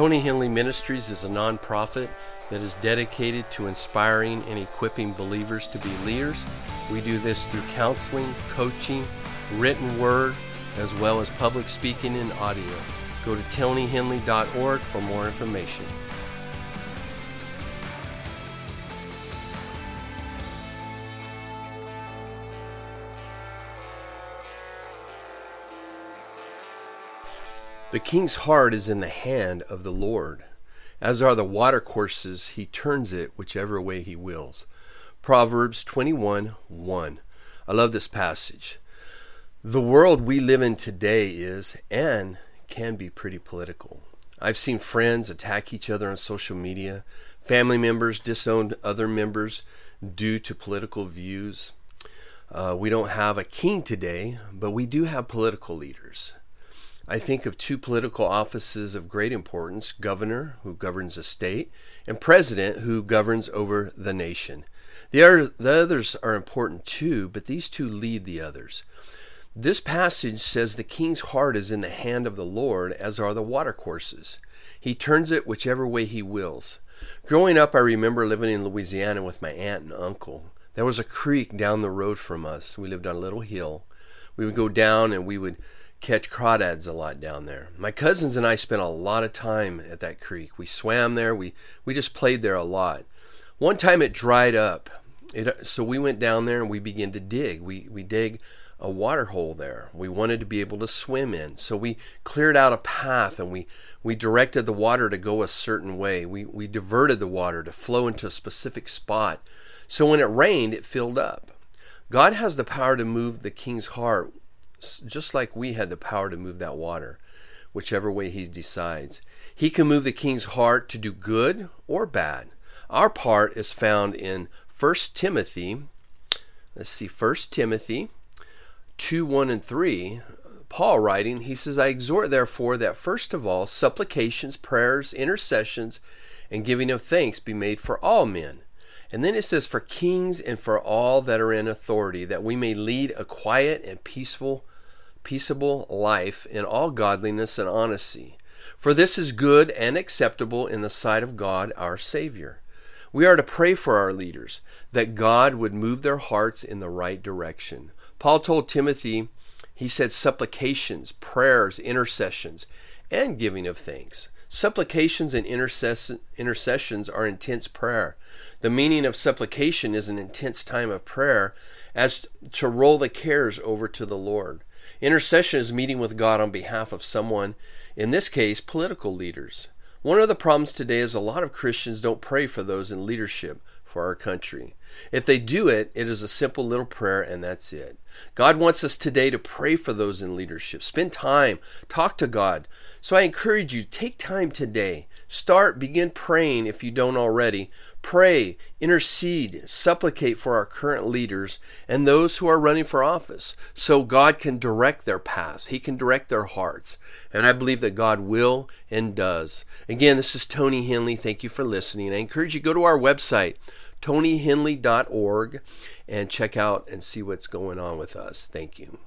Tony Hendley Ministries is a nonprofit that is dedicated to inspiring and equipping believers to be leaders. We do this through counseling, coaching, written word, as well as public speaking and audio. Go to tonyhendley.org for more information. The king's heart is in the hand of the Lord. As are the watercourses, he turns it whichever way he wills. Proverbs 21 1. I love this passage. The world we live in today is and can be pretty political. I've seen friends attack each other on social media, family members disown other members due to political views. Uh, we don't have a king today, but we do have political leaders. I think of two political offices of great importance governor, who governs a state, and president, who governs over the nation. The, other, the others are important too, but these two lead the others. This passage says the king's heart is in the hand of the Lord, as are the watercourses. He turns it whichever way he wills. Growing up, I remember living in Louisiana with my aunt and uncle. There was a creek down the road from us. We lived on a little hill. We would go down and we would catch crawdads a lot down there. My cousins and I spent a lot of time at that creek. We swam there. We we just played there a lot. One time it dried up. It, so we went down there and we began to dig. We we dig a water hole there. We wanted to be able to swim in. So we cleared out a path and we we directed the water to go a certain way. We we diverted the water to flow into a specific spot. So when it rained, it filled up. God has the power to move the king's heart just like we had the power to move that water, whichever way he decides. He can move the king's heart to do good or bad. Our part is found in 1 Timothy. Let's see, 1 Timothy 2 1 and 3. Paul writing, he says, I exhort therefore that first of all supplications, prayers, intercessions, and giving of thanks be made for all men and then it says, For kings and for all that are in authority, that we may lead a quiet and peaceful, peaceable life in all godliness and honesty. For this is good and acceptable in the sight of God our Savior. We are to pray for our leaders, that God would move their hearts in the right direction. Paul told Timothy, he said, supplications, prayers, intercessions, and giving of thanks. Supplications and intercessions are intense prayer. The meaning of supplication is an intense time of prayer as to roll the cares over to the Lord. Intercession is meeting with God on behalf of someone, in this case, political leaders. One of the problems today is a lot of Christians don't pray for those in leadership for our country. If they do it, it is a simple little prayer and that's it. God wants us today to pray for those in leadership. Spend time, talk to God. So I encourage you, take time today. Start, begin praying if you don't already. Pray, intercede, supplicate for our current leaders and those who are running for office so God can direct their paths. He can direct their hearts. And I believe that God will and does. Again, this is Tony Hendley. Thank you for listening. I encourage you to go to our website, tonyhendley.org, and check out and see what's going on with us. Thank you.